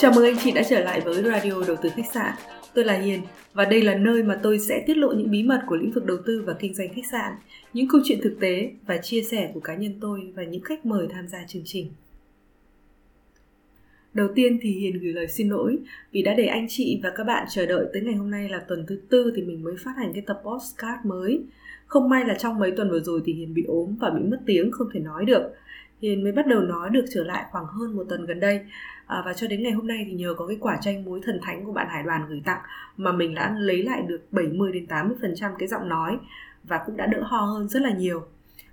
Chào mừng anh chị đã trở lại với Radio Đầu tư Khách sạn. Tôi là Hiền và đây là nơi mà tôi sẽ tiết lộ những bí mật của lĩnh vực đầu tư và kinh doanh khách sạn, những câu chuyện thực tế và chia sẻ của cá nhân tôi và những khách mời tham gia chương trình. Đầu tiên thì Hiền gửi lời xin lỗi vì đã để anh chị và các bạn chờ đợi tới ngày hôm nay là tuần thứ tư thì mình mới phát hành cái tập postcard mới. Không may là trong mấy tuần vừa rồi thì Hiền bị ốm và bị mất tiếng không thể nói được. Hiền mới bắt đầu nói được trở lại khoảng hơn một tuần gần đây à, và cho đến ngày hôm nay thì nhờ có cái quả chanh muối thần thánh của bạn Hải Đoàn gửi tặng mà mình đã lấy lại được 70 đến 80 phần trăm cái giọng nói và cũng đã đỡ ho hơn rất là nhiều.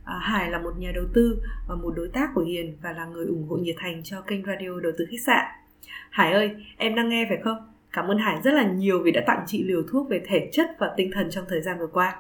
À, Hải là một nhà đầu tư và một đối tác của Hiền và là người ủng hộ nhiệt thành cho kênh radio đầu tư khách sạn. Hải ơi, em đang nghe phải không? Cảm ơn Hải rất là nhiều vì đã tặng chị liều thuốc về thể chất và tinh thần trong thời gian vừa qua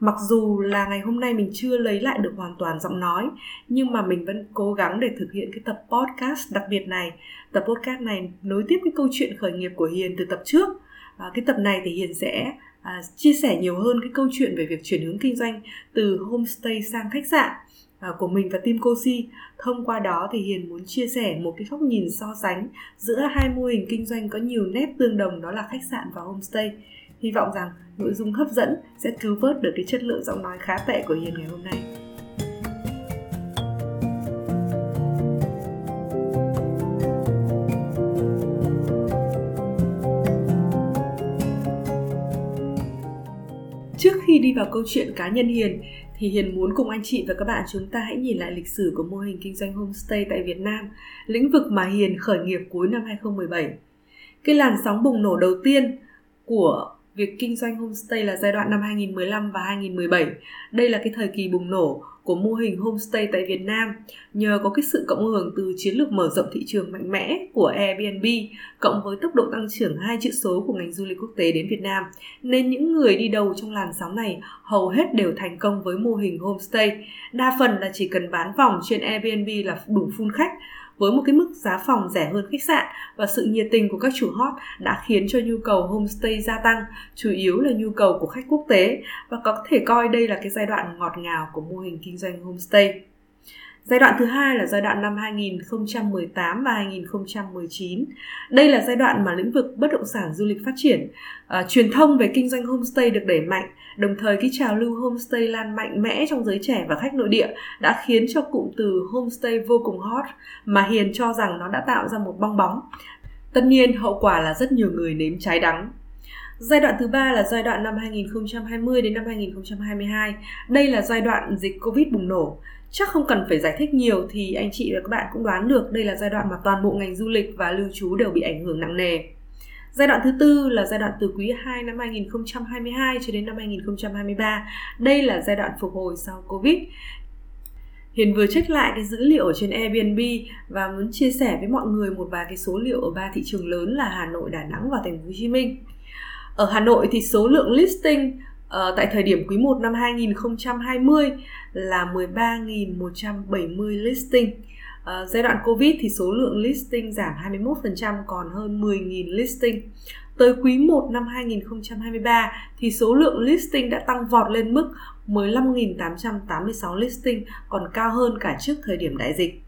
mặc dù là ngày hôm nay mình chưa lấy lại được hoàn toàn giọng nói nhưng mà mình vẫn cố gắng để thực hiện cái tập podcast đặc biệt này. Tập podcast này nối tiếp cái câu chuyện khởi nghiệp của hiền từ tập trước. À, cái tập này thì hiền sẽ à, chia sẻ nhiều hơn cái câu chuyện về việc chuyển hướng kinh doanh từ homestay sang khách sạn à, của mình và team Cosi. Thông qua đó thì Hiền muốn chia sẻ một cái góc nhìn so sánh giữa hai mô hình kinh doanh có nhiều nét tương đồng đó là khách sạn và homestay. Hy vọng rằng nội dung hấp dẫn sẽ cứu vớt được cái chất lượng giọng nói khá tệ của Hiền ngày hôm nay. Trước khi đi vào câu chuyện cá nhân Hiền thì Hiền muốn cùng anh chị và các bạn chúng ta hãy nhìn lại lịch sử của mô hình kinh doanh homestay tại Việt Nam, lĩnh vực mà Hiền khởi nghiệp cuối năm 2017. Cái làn sóng bùng nổ đầu tiên của việc kinh doanh homestay là giai đoạn năm 2015 và 2017. Đây là cái thời kỳ bùng nổ của mô hình homestay tại Việt Nam nhờ có cái sự cộng hưởng từ chiến lược mở rộng thị trường mạnh mẽ của Airbnb, cộng với tốc độ tăng trưởng hai chữ số của ngành du lịch quốc tế đến Việt Nam, nên những người đi đầu trong làn sóng này hầu hết đều thành công với mô hình homestay. Đa phần là chỉ cần bán vòng trên Airbnb là đủ full khách với một cái mức giá phòng rẻ hơn khách sạn và sự nhiệt tình của các chủ hot đã khiến cho nhu cầu homestay gia tăng, chủ yếu là nhu cầu của khách quốc tế và có thể coi đây là cái giai đoạn ngọt ngào của mô hình kinh doanh homestay. Giai đoạn thứ hai là giai đoạn năm 2018 và 2019. Đây là giai đoạn mà lĩnh vực bất động sản du lịch phát triển. À, truyền thông về kinh doanh homestay được đẩy mạnh, đồng thời cái trào lưu homestay lan mạnh mẽ trong giới trẻ và khách nội địa đã khiến cho cụm từ homestay vô cùng hot mà Hiền cho rằng nó đã tạo ra một bong bóng. Tất nhiên hậu quả là rất nhiều người nếm trái đắng. Giai đoạn thứ ba là giai đoạn năm 2020 đến năm 2022. Đây là giai đoạn dịch Covid bùng nổ chắc không cần phải giải thích nhiều thì anh chị và các bạn cũng đoán được đây là giai đoạn mà toàn bộ ngành du lịch và lưu trú đều bị ảnh hưởng nặng nề. Giai đoạn thứ tư là giai đoạn từ quý 2 năm 2022 cho đến năm 2023. Đây là giai đoạn phục hồi sau Covid. Hiền vừa check lại cái dữ liệu ở trên Airbnb và muốn chia sẻ với mọi người một vài cái số liệu ở ba thị trường lớn là Hà Nội, Đà Nẵng và Thành phố Hồ Chí Minh. Ở Hà Nội thì số lượng listing uh, tại thời điểm quý 1 năm 2020 là 13.170 listing. Uh, giai đoạn Covid thì số lượng listing giảm 21% còn hơn 10.000 listing. Tới quý 1 năm 2023 thì số lượng listing đã tăng vọt lên mức 15.886 listing còn cao hơn cả trước thời điểm đại dịch.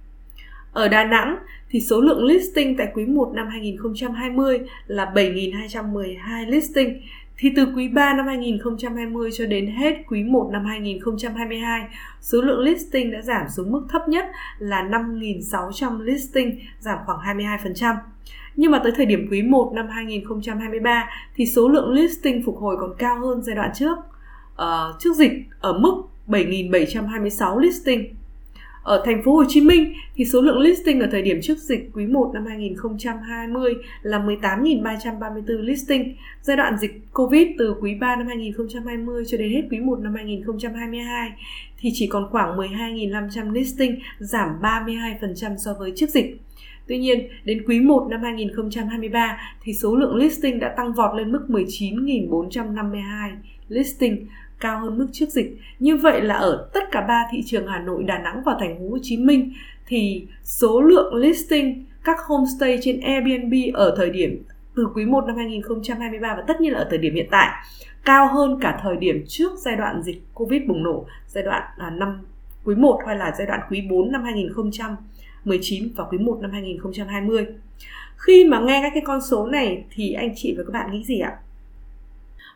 Ở Đà Nẵng thì số lượng listing tại quý 1 năm 2020 là 7.212 listing thì từ quý 3 năm 2020 cho đến hết quý 1 năm 2022, số lượng listing đã giảm xuống mức thấp nhất là 5.600 listing, giảm khoảng 22%. Nhưng mà tới thời điểm quý 1 năm 2023 thì số lượng listing phục hồi còn cao hơn giai đoạn trước. Uh, trước dịch ở mức 7.726 listing ở thành phố Hồ Chí Minh thì số lượng listing ở thời điểm trước dịch quý 1 năm 2020 là 18.334 listing. Giai đoạn dịch Covid từ quý 3 năm 2020 cho đến hết quý 1 năm 2022 thì chỉ còn khoảng 12.500 listing, giảm 32% so với trước dịch. Tuy nhiên, đến quý 1 năm 2023 thì số lượng listing đã tăng vọt lên mức 19.452 listing, cao hơn mức trước dịch. Như vậy là ở tất cả ba thị trường Hà Nội, Đà Nẵng và thành phố Hồ Chí Minh thì số lượng listing các homestay trên Airbnb ở thời điểm từ quý 1 năm 2023 và tất nhiên là ở thời điểm hiện tại cao hơn cả thời điểm trước giai đoạn dịch Covid bùng nổ, giai đoạn à, năm quý 1 hay là giai đoạn quý 4 năm 2019 và quý 1 năm 2020. Khi mà nghe các cái con số này thì anh chị và các bạn nghĩ gì ạ?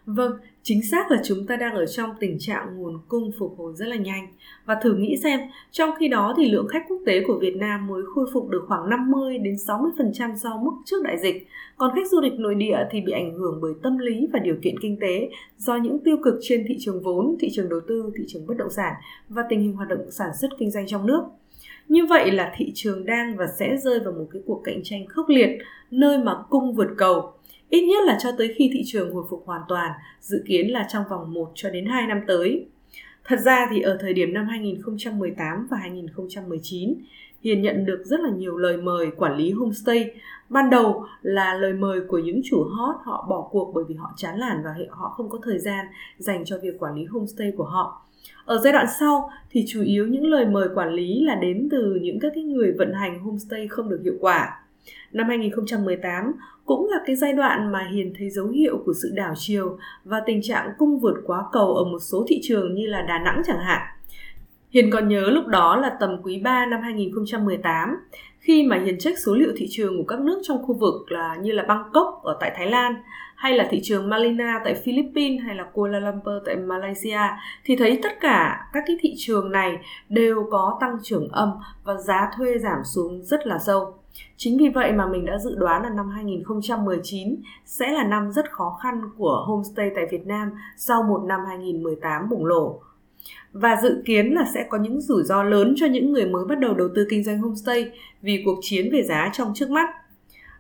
Vâng, chính xác là chúng ta đang ở trong tình trạng nguồn cung phục hồi rất là nhanh. Và thử nghĩ xem, trong khi đó thì lượng khách quốc tế của Việt Nam mới khôi phục được khoảng 50 đến 60% so mức trước đại dịch. Còn khách du lịch nội địa thì bị ảnh hưởng bởi tâm lý và điều kiện kinh tế do những tiêu cực trên thị trường vốn, thị trường đầu tư, thị trường bất động sản và tình hình hoạt động sản xuất kinh doanh trong nước. Như vậy là thị trường đang và sẽ rơi vào một cái cuộc cạnh tranh khốc liệt, nơi mà cung vượt cầu ít nhất là cho tới khi thị trường hồi phục hoàn toàn, dự kiến là trong vòng 1 cho đến 2 năm tới. Thật ra thì ở thời điểm năm 2018 và 2019, Hiền nhận được rất là nhiều lời mời quản lý homestay. Ban đầu là lời mời của những chủ hot họ bỏ cuộc bởi vì họ chán nản và họ không có thời gian dành cho việc quản lý homestay của họ. Ở giai đoạn sau thì chủ yếu những lời mời quản lý là đến từ những các cái người vận hành homestay không được hiệu quả Năm 2018 cũng là cái giai đoạn mà Hiền thấy dấu hiệu của sự đảo chiều và tình trạng cung vượt quá cầu ở một số thị trường như là Đà Nẵng chẳng hạn. Hiền còn nhớ lúc đó là tầm quý 3 năm 2018 khi mà Hiền check số liệu thị trường của các nước trong khu vực là như là Bangkok ở tại Thái Lan hay là thị trường Malina tại Philippines hay là Kuala Lumpur tại Malaysia, thì thấy tất cả các cái thị trường này đều có tăng trưởng âm và giá thuê giảm xuống rất là sâu. Chính vì vậy mà mình đã dự đoán là năm 2019 sẽ là năm rất khó khăn của homestay tại Việt Nam sau một năm 2018 bùng nổ. Và dự kiến là sẽ có những rủi ro lớn cho những người mới bắt đầu đầu tư kinh doanh homestay vì cuộc chiến về giá trong trước mắt.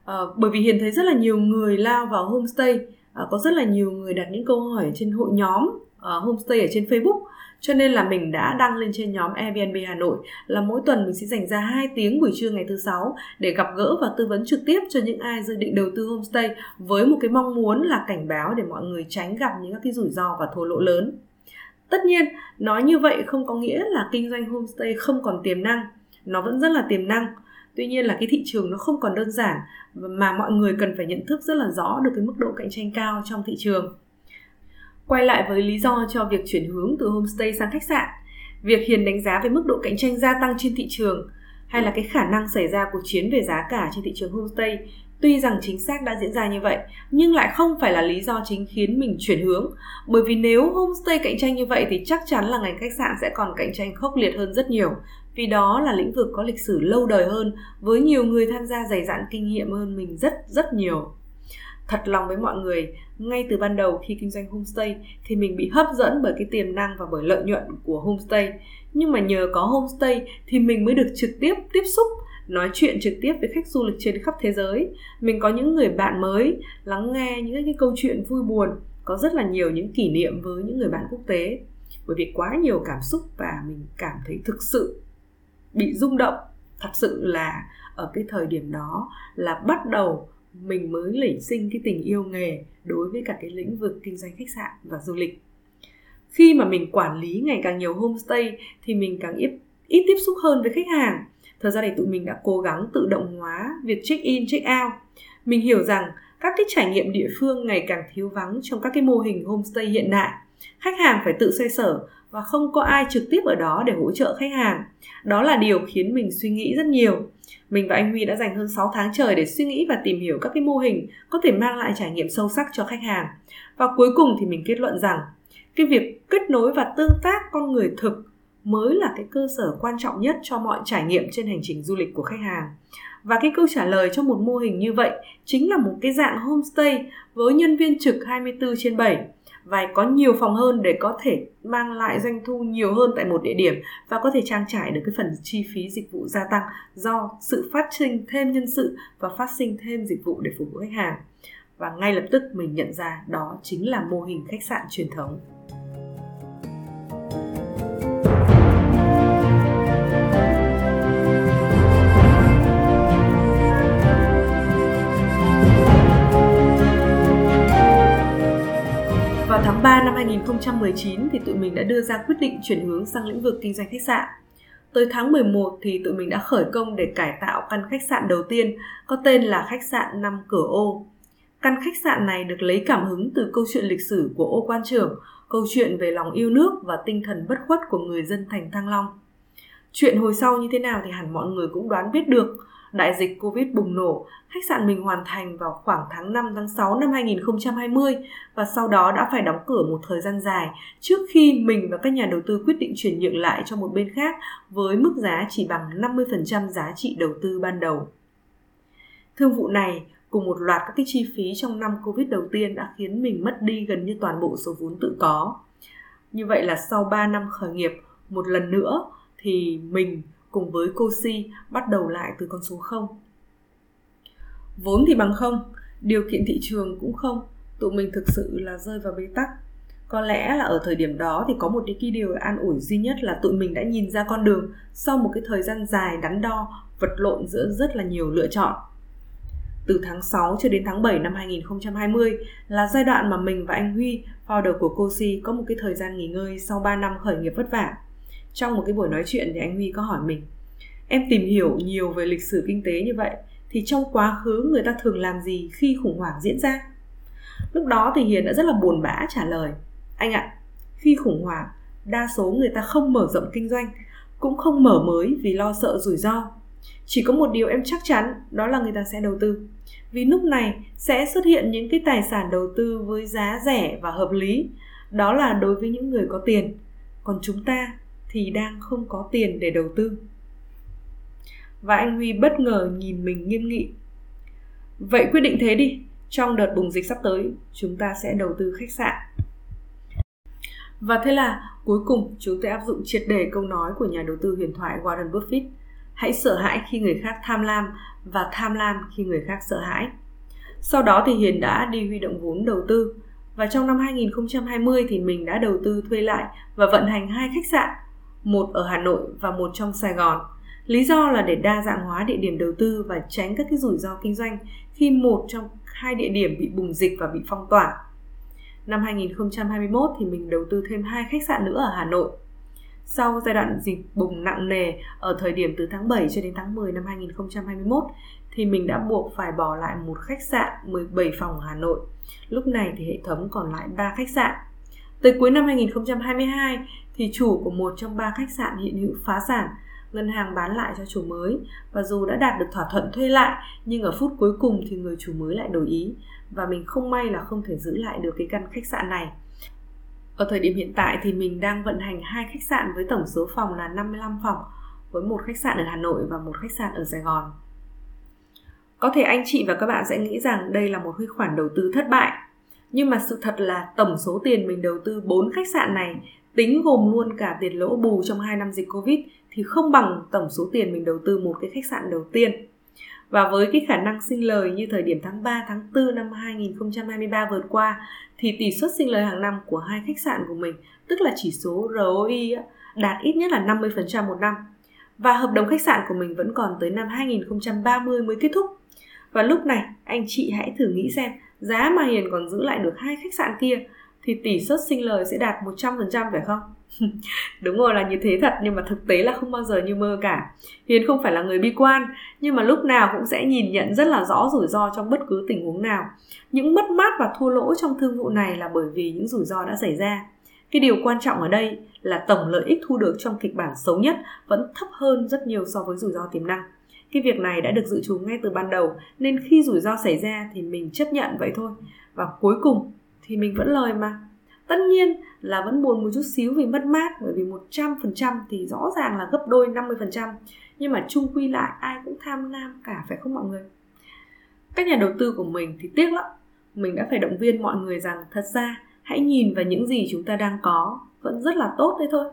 À, bởi vì Hiền thấy rất là nhiều người lao vào homestay, à, có rất là nhiều người đặt những câu hỏi trên hội nhóm à, homestay ở trên Facebook cho nên là mình đã đăng lên trên nhóm Airbnb Hà Nội là mỗi tuần mình sẽ dành ra 2 tiếng buổi trưa ngày thứ sáu để gặp gỡ và tư vấn trực tiếp cho những ai dự định đầu tư homestay với một cái mong muốn là cảnh báo để mọi người tránh gặp những cái rủi ro và thua lỗ lớn. Tất nhiên, nói như vậy không có nghĩa là kinh doanh homestay không còn tiềm năng, nó vẫn rất là tiềm năng. Tuy nhiên là cái thị trường nó không còn đơn giản mà mọi người cần phải nhận thức rất là rõ được cái mức độ cạnh tranh cao trong thị trường. Quay lại với lý do cho việc chuyển hướng từ homestay sang khách sạn, việc Hiền đánh giá về mức độ cạnh tranh gia tăng trên thị trường hay là cái khả năng xảy ra cuộc chiến về giá cả trên thị trường homestay tuy rằng chính xác đã diễn ra như vậy nhưng lại không phải là lý do chính khiến mình chuyển hướng bởi vì nếu homestay cạnh tranh như vậy thì chắc chắn là ngành khách sạn sẽ còn cạnh tranh khốc liệt hơn rất nhiều vì đó là lĩnh vực có lịch sử lâu đời hơn, với nhiều người tham gia dày dặn kinh nghiệm hơn mình rất rất nhiều. Thật lòng với mọi người, ngay từ ban đầu khi kinh doanh homestay thì mình bị hấp dẫn bởi cái tiềm năng và bởi lợi nhuận của homestay. Nhưng mà nhờ có homestay thì mình mới được trực tiếp tiếp xúc, nói chuyện trực tiếp với khách du lịch trên khắp thế giới. Mình có những người bạn mới, lắng nghe những cái câu chuyện vui buồn, có rất là nhiều những kỷ niệm với những người bạn quốc tế. Bởi vì quá nhiều cảm xúc và mình cảm thấy thực sự bị rung động. Thật sự là ở cái thời điểm đó là bắt đầu mình mới nảy sinh cái tình yêu nghề đối với cả cái lĩnh vực kinh doanh khách sạn và du lịch. Khi mà mình quản lý ngày càng nhiều homestay thì mình càng ít ít tiếp xúc hơn với khách hàng. Thời gian này tụi mình đã cố gắng tự động hóa việc check in, check out. Mình hiểu rằng các cái trải nghiệm địa phương ngày càng thiếu vắng trong các cái mô hình homestay hiện đại. Khách hàng phải tự xoay sở và không có ai trực tiếp ở đó để hỗ trợ khách hàng. Đó là điều khiến mình suy nghĩ rất nhiều. Mình và anh Huy đã dành hơn 6 tháng trời để suy nghĩ và tìm hiểu các cái mô hình có thể mang lại trải nghiệm sâu sắc cho khách hàng. Và cuối cùng thì mình kết luận rằng, cái việc kết nối và tương tác con người thực mới là cái cơ sở quan trọng nhất cho mọi trải nghiệm trên hành trình du lịch của khách hàng. Và cái câu trả lời cho một mô hình như vậy chính là một cái dạng homestay với nhân viên trực 24 trên 7 và có nhiều phòng hơn để có thể mang lại doanh thu nhiều hơn tại một địa điểm và có thể trang trải được cái phần chi phí dịch vụ gia tăng do sự phát sinh thêm nhân sự và phát sinh thêm dịch vụ để phục vụ khách hàng. Và ngay lập tức mình nhận ra đó chính là mô hình khách sạn truyền thống. Tháng 3 năm 2019 thì tụi mình đã đưa ra quyết định chuyển hướng sang lĩnh vực kinh doanh khách sạn. Tới tháng 11 thì tụi mình đã khởi công để cải tạo căn khách sạn đầu tiên có tên là khách sạn 5 cửa ô. Căn khách sạn này được lấy cảm hứng từ câu chuyện lịch sử của ô quan trưởng, câu chuyện về lòng yêu nước và tinh thần bất khuất của người dân thành Thăng Long. Chuyện hồi sau như thế nào thì hẳn mọi người cũng đoán biết được. Đại dịch Covid bùng nổ, khách sạn mình hoàn thành vào khoảng tháng 5 tháng 6 năm 2020 và sau đó đã phải đóng cửa một thời gian dài trước khi mình và các nhà đầu tư quyết định chuyển nhượng lại cho một bên khác với mức giá chỉ bằng 50% giá trị đầu tư ban đầu. Thương vụ này cùng một loạt các cái chi phí trong năm Covid đầu tiên đã khiến mình mất đi gần như toàn bộ số vốn tự có. Như vậy là sau 3 năm khởi nghiệp, một lần nữa thì mình cùng với cô Si bắt đầu lại từ con số 0. Vốn thì bằng không, điều kiện thị trường cũng không, tụi mình thực sự là rơi vào bế tắc. Có lẽ là ở thời điểm đó thì có một cái điều an ủi duy nhất là tụi mình đã nhìn ra con đường sau một cái thời gian dài đắn đo, vật lộn giữa rất là nhiều lựa chọn. Từ tháng 6 cho đến tháng 7 năm 2020 là giai đoạn mà mình và anh Huy, founder của Cosi có một cái thời gian nghỉ ngơi sau 3 năm khởi nghiệp vất vả trong một cái buổi nói chuyện thì anh Huy có hỏi mình, em tìm hiểu nhiều về lịch sử kinh tế như vậy thì trong quá khứ người ta thường làm gì khi khủng hoảng diễn ra? Lúc đó thì hiền đã rất là buồn bã trả lời, anh ạ, khi khủng hoảng, đa số người ta không mở rộng kinh doanh, cũng không mở mới vì lo sợ rủi ro. Chỉ có một điều em chắc chắn, đó là người ta sẽ đầu tư. Vì lúc này sẽ xuất hiện những cái tài sản đầu tư với giá rẻ và hợp lý, đó là đối với những người có tiền. Còn chúng ta thì đang không có tiền để đầu tư. Và anh huy bất ngờ nhìn mình nghiêm nghị. Vậy quyết định thế đi, trong đợt bùng dịch sắp tới, chúng ta sẽ đầu tư khách sạn. Và thế là cuối cùng chúng tôi áp dụng triệt đề câu nói của nhà đầu tư huyền thoại Warren Buffett, hãy sợ hãi khi người khác tham lam và tham lam khi người khác sợ hãi. Sau đó thì Hiền đã đi huy động vốn đầu tư và trong năm 2020 thì mình đã đầu tư thuê lại và vận hành hai khách sạn một ở Hà Nội và một trong Sài Gòn. Lý do là để đa dạng hóa địa điểm đầu tư và tránh các cái rủi ro kinh doanh khi một trong hai địa điểm bị bùng dịch và bị phong tỏa. Năm 2021 thì mình đầu tư thêm hai khách sạn nữa ở Hà Nội. Sau giai đoạn dịch bùng nặng nề ở thời điểm từ tháng 7 cho đến tháng 10 năm 2021 thì mình đã buộc phải bỏ lại một khách sạn 17 phòng ở Hà Nội. Lúc này thì hệ thống còn lại 3 khách sạn. Tới cuối năm 2022 thì chủ của một trong ba khách sạn hiện hữu phá sản, ngân hàng bán lại cho chủ mới và dù đã đạt được thỏa thuận thuê lại, nhưng ở phút cuối cùng thì người chủ mới lại đổi ý và mình không may là không thể giữ lại được cái căn khách sạn này ở thời điểm hiện tại thì mình đang vận hành hai khách sạn với tổng số phòng là 55 phòng, với một khách sạn ở Hà Nội và một khách sạn ở Sài Gòn. Có thể anh chị và các bạn sẽ nghĩ rằng đây là một khoản đầu tư thất bại. Nhưng mà sự thật là tổng số tiền mình đầu tư 4 khách sạn này tính gồm luôn cả tiền lỗ bù trong 2 năm dịch Covid thì không bằng tổng số tiền mình đầu tư một cái khách sạn đầu tiên. Và với cái khả năng sinh lời như thời điểm tháng 3, tháng 4 năm 2023 vừa qua thì tỷ suất sinh lời hàng năm của hai khách sạn của mình, tức là chỉ số ROI đạt ít nhất là 50% một năm. Và hợp đồng khách sạn của mình vẫn còn tới năm 2030 mới kết thúc. Và lúc này anh chị hãy thử nghĩ xem giá mà Hiền còn giữ lại được hai khách sạn kia thì tỷ suất sinh lời sẽ đạt 100% phải không? Đúng rồi, là như thế thật, nhưng mà thực tế là không bao giờ như mơ cả. Hiền không phải là người bi quan, nhưng mà lúc nào cũng sẽ nhìn nhận rất là rõ rủi ro trong bất cứ tình huống nào. Những mất mát và thua lỗ trong thương vụ này là bởi vì những rủi ro đã xảy ra. Cái điều quan trọng ở đây là tổng lợi ích thu được trong kịch bản xấu nhất vẫn thấp hơn rất nhiều so với rủi ro tiềm năng. Cái việc này đã được dự trù ngay từ ban đầu, nên khi rủi ro xảy ra thì mình chấp nhận vậy thôi. Và cuối cùng thì mình vẫn lời mà. Tất nhiên là vẫn buồn một chút xíu vì mất mát, bởi vì 100% thì rõ ràng là gấp đôi 50% nhưng mà chung quy lại, ai cũng tham lam cả, phải không mọi người? Các nhà đầu tư của mình thì tiếc lắm. Mình đã phải động viên mọi người rằng thật ra, hãy nhìn vào những gì chúng ta đang có, vẫn rất là tốt đấy thôi.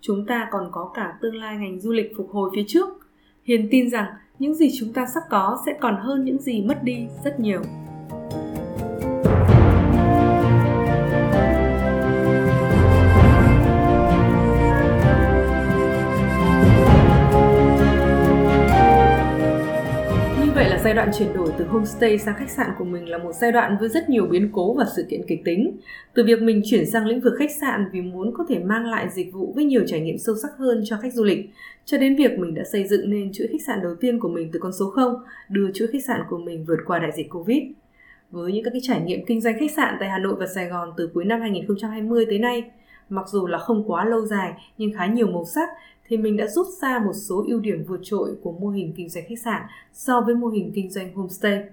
Chúng ta còn có cả tương lai ngành du lịch phục hồi phía trước. Hiền tin rằng những gì chúng ta sắp có sẽ còn hơn những gì mất đi rất nhiều. Giai đoạn chuyển đổi từ homestay sang khách sạn của mình là một giai đoạn với rất nhiều biến cố và sự kiện kịch tính. Từ việc mình chuyển sang lĩnh vực khách sạn vì muốn có thể mang lại dịch vụ với nhiều trải nghiệm sâu sắc hơn cho khách du lịch, cho đến việc mình đã xây dựng nên chuỗi khách sạn đầu tiên của mình từ con số 0, đưa chuỗi khách sạn của mình vượt qua đại dịch Covid. Với những các cái trải nghiệm kinh doanh khách sạn tại Hà Nội và Sài Gòn từ cuối năm 2020 tới nay, mặc dù là không quá lâu dài nhưng khá nhiều màu sắc thì mình đã rút ra một số ưu điểm vượt trội của mô hình kinh doanh khách sạn so với mô hình kinh doanh homestay.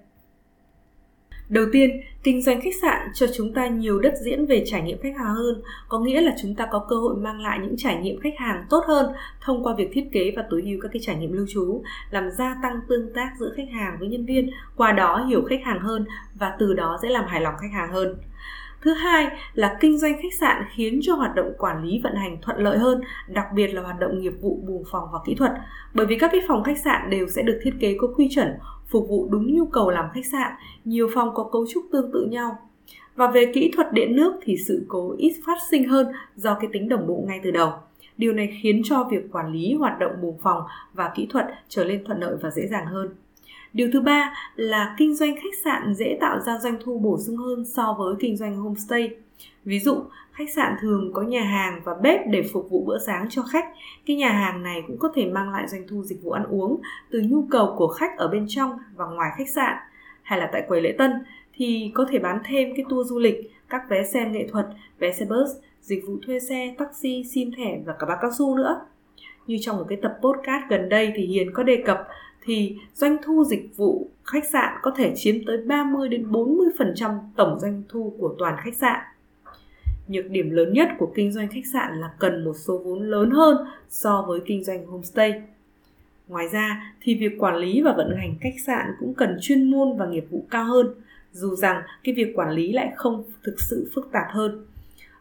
Đầu tiên, kinh doanh khách sạn cho chúng ta nhiều đất diễn về trải nghiệm khách hàng hơn, có nghĩa là chúng ta có cơ hội mang lại những trải nghiệm khách hàng tốt hơn thông qua việc thiết kế và tối ưu các cái trải nghiệm lưu trú, làm gia tăng tương tác giữa khách hàng với nhân viên, qua đó hiểu khách hàng hơn và từ đó sẽ làm hài lòng khách hàng hơn. Thứ hai là kinh doanh khách sạn khiến cho hoạt động quản lý vận hành thuận lợi hơn, đặc biệt là hoạt động nghiệp vụ buồng phòng và kỹ thuật. Bởi vì các cái phòng khách sạn đều sẽ được thiết kế có quy chuẩn, phục vụ đúng nhu cầu làm khách sạn, nhiều phòng có cấu trúc tương tự nhau. Và về kỹ thuật điện nước thì sự cố ít phát sinh hơn do cái tính đồng bộ ngay từ đầu. Điều này khiến cho việc quản lý hoạt động buồng phòng và kỹ thuật trở nên thuận lợi và dễ dàng hơn. Điều thứ ba là kinh doanh khách sạn dễ tạo ra doanh thu bổ sung hơn so với kinh doanh homestay. Ví dụ, khách sạn thường có nhà hàng và bếp để phục vụ bữa sáng cho khách. Cái nhà hàng này cũng có thể mang lại doanh thu dịch vụ ăn uống từ nhu cầu của khách ở bên trong và ngoài khách sạn. Hay là tại quầy lễ tân thì có thể bán thêm cái tour du lịch, các vé xem nghệ thuật, vé xe bus, dịch vụ thuê xe, taxi, sim thẻ và cả bác cao su nữa. Như trong một cái tập podcast gần đây thì Hiền có đề cập thì doanh thu dịch vụ khách sạn có thể chiếm tới 30 đến 40% tổng doanh thu của toàn khách sạn. Nhược điểm lớn nhất của kinh doanh khách sạn là cần một số vốn lớn hơn so với kinh doanh homestay. Ngoài ra thì việc quản lý và vận hành khách sạn cũng cần chuyên môn và nghiệp vụ cao hơn, dù rằng cái việc quản lý lại không thực sự phức tạp hơn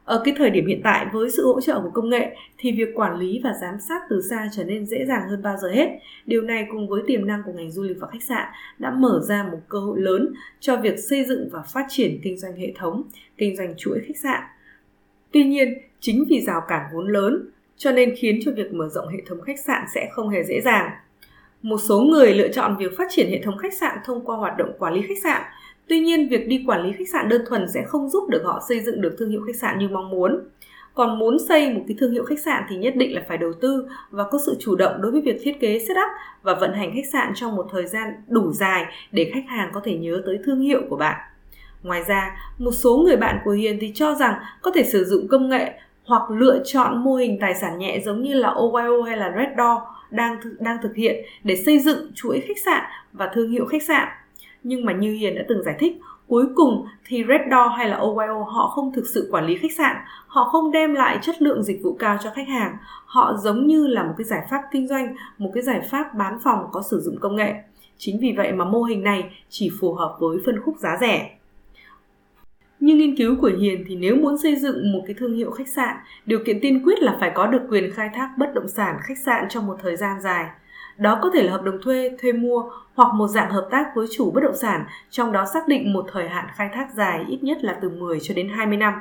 ở cái thời điểm hiện tại với sự hỗ trợ của công nghệ thì việc quản lý và giám sát từ xa trở nên dễ dàng hơn bao giờ hết. Điều này cùng với tiềm năng của ngành du lịch và khách sạn đã mở ra một cơ hội lớn cho việc xây dựng và phát triển kinh doanh hệ thống, kinh doanh chuỗi khách sạn. Tuy nhiên, chính vì rào cản vốn lớn cho nên khiến cho việc mở rộng hệ thống khách sạn sẽ không hề dễ dàng. Một số người lựa chọn việc phát triển hệ thống khách sạn thông qua hoạt động quản lý khách sạn Tuy nhiên, việc đi quản lý khách sạn đơn thuần sẽ không giúp được họ xây dựng được thương hiệu khách sạn như mong muốn. Còn muốn xây một cái thương hiệu khách sạn thì nhất định là phải đầu tư và có sự chủ động đối với việc thiết kế setup và vận hành khách sạn trong một thời gian đủ dài để khách hàng có thể nhớ tới thương hiệu của bạn. Ngoài ra, một số người bạn của Hiền thì cho rằng có thể sử dụng công nghệ hoặc lựa chọn mô hình tài sản nhẹ giống như là OYO hay là Red Door đang đang thực hiện để xây dựng chuỗi khách sạn và thương hiệu khách sạn nhưng mà như Hiền đã từng giải thích, cuối cùng thì Red Door hay là OYO họ không thực sự quản lý khách sạn, họ không đem lại chất lượng dịch vụ cao cho khách hàng, họ giống như là một cái giải pháp kinh doanh, một cái giải pháp bán phòng có sử dụng công nghệ. Chính vì vậy mà mô hình này chỉ phù hợp với phân khúc giá rẻ. Như nghiên cứu của Hiền thì nếu muốn xây dựng một cái thương hiệu khách sạn, điều kiện tiên quyết là phải có được quyền khai thác bất động sản khách sạn trong một thời gian dài. Đó có thể là hợp đồng thuê, thuê mua hoặc một dạng hợp tác với chủ bất động sản, trong đó xác định một thời hạn khai thác dài ít nhất là từ 10 cho đến 20 năm.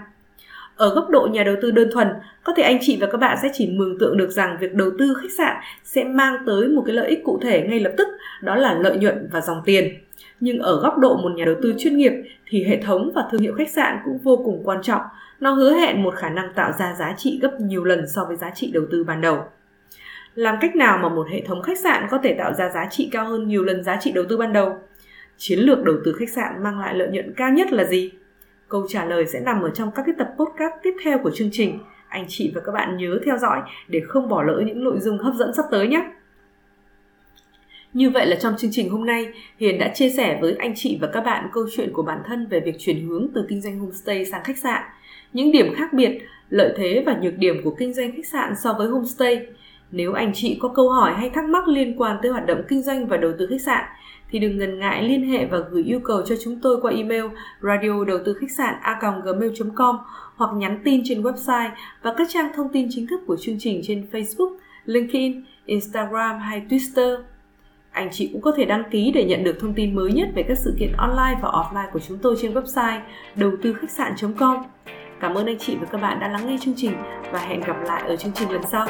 Ở góc độ nhà đầu tư đơn thuần, có thể anh chị và các bạn sẽ chỉ mường tượng được rằng việc đầu tư khách sạn sẽ mang tới một cái lợi ích cụ thể ngay lập tức, đó là lợi nhuận và dòng tiền. Nhưng ở góc độ một nhà đầu tư chuyên nghiệp thì hệ thống và thương hiệu khách sạn cũng vô cùng quan trọng. Nó hứa hẹn một khả năng tạo ra giá trị gấp nhiều lần so với giá trị đầu tư ban đầu làm cách nào mà một hệ thống khách sạn có thể tạo ra giá trị cao hơn nhiều lần giá trị đầu tư ban đầu? Chiến lược đầu tư khách sạn mang lại lợi nhuận cao nhất là gì? Câu trả lời sẽ nằm ở trong các cái tập podcast tiếp theo của chương trình. Anh chị và các bạn nhớ theo dõi để không bỏ lỡ những nội dung hấp dẫn sắp tới nhé. Như vậy là trong chương trình hôm nay, Hiền đã chia sẻ với anh chị và các bạn câu chuyện của bản thân về việc chuyển hướng từ kinh doanh homestay sang khách sạn, những điểm khác biệt, lợi thế và nhược điểm của kinh doanh khách sạn so với homestay, nếu anh chị có câu hỏi hay thắc mắc liên quan tới hoạt động kinh doanh và đầu tư khách sạn thì đừng ngần ngại liên hệ và gửi yêu cầu cho chúng tôi qua email radio đầu tư khách sạn a gmail.com hoặc nhắn tin trên website và các trang thông tin chính thức của chương trình trên Facebook, LinkedIn, Instagram hay Twitter. Anh chị cũng có thể đăng ký để nhận được thông tin mới nhất về các sự kiện online và offline của chúng tôi trên website đầu tư khách sạn.com. Cảm ơn anh chị và các bạn đã lắng nghe chương trình và hẹn gặp lại ở chương trình lần sau.